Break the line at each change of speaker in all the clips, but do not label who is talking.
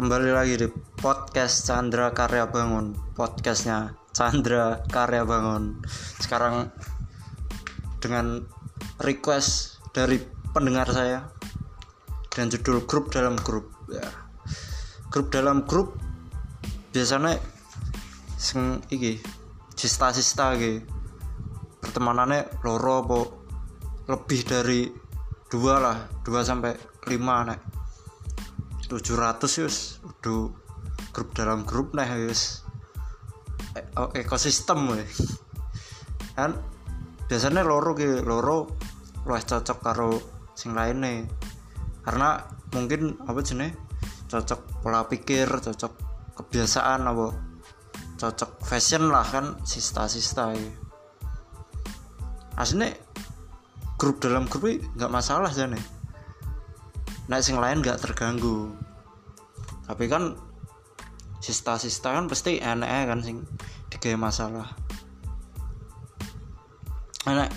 kembali lagi di podcast Chandra Karya Bangun. Podcastnya Chandra Karya Bangun. Sekarang dengan request dari pendengar saya dan judul grup dalam grup ya. Grup dalam grup biasanya sing iki sista-sista iki. Pertemanannya loro apa lebih dari dua lah dua sampai lima nek 700 yus udah grup dalam grup nih yus e oh, ekosistem we. kan biasanya loro ki loro luwih cocok karo sing lain nih karena mungkin apa jenis cocok pola pikir cocok kebiasaan apa? Cocok fashion lah kan sista-sista ya. aslinya grup dalam grup nggak masalah sih nah sing lain nggak terganggu. Tapi kan sista-sista kan pasti enak kan sing digawe masalah. Enak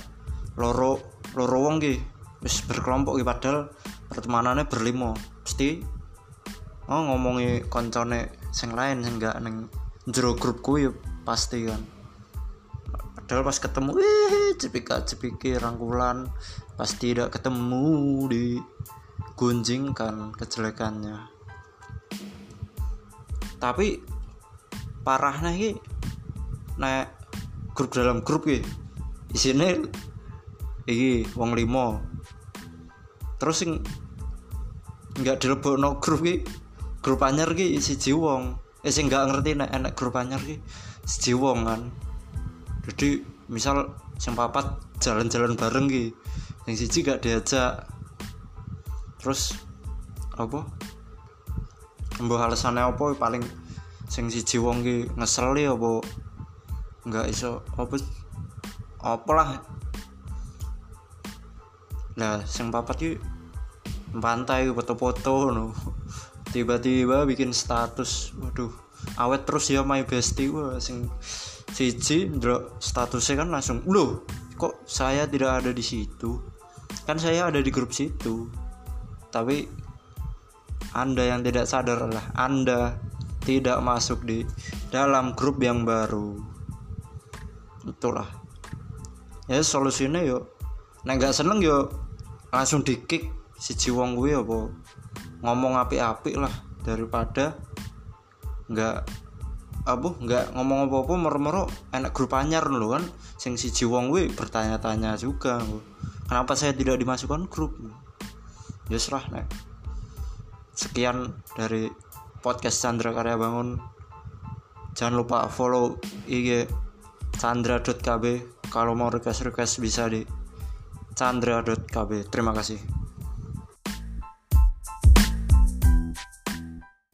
loro loro wong ki wis berkelompok ki padahal pertemanannya berlimo pasti oh ngomongi koncone sing lain sing gak neng jero grupku ya pasti kan. Padahal pas ketemu eh cepika cepiki rangkulan. Pasti tidak ketemu di gunjingkan kejelekannya. Tapi parahnya ki naik grup dalam grup ki isinya iki wong limo terus sing nggak dilebokno grup ki grup anyar ki siji wong. Eh sing nggak ngerti nek enak grup anyar ki siji wong kan. Jadi misal sing jalan-jalan bareng ki yang siji gak diajak terus apa? Mbah alasannya apa paling sing siji wong ki ngeseli apa nggak iso apa? Apalah. Lah sing papat ki pantai foto-foto no tiba-tiba bikin status waduh awet terus ya my bestie. Wah sing siji ndelok statusnya kan langsung loh kok saya tidak ada di situ? Kan saya ada di grup situ tapi anda yang tidak sadar adalah anda tidak masuk di dalam grup yang baru. Itulah. Ya solusinya yo nah nggak seneng yo langsung di kick si jiwong gue apa? Ngomong api-api lah daripada nggak apa nggak ngomong apa-apa mero-mero enak grup anyar lo kan. Sing si jiwong gue bertanya-tanya juga kenapa saya tidak dimasukkan grup serah nek. Sekian dari podcast Chandra Karya Bangun. Jangan lupa follow IG chandra.kb kalau mau request request bisa di chandra.kb terima kasih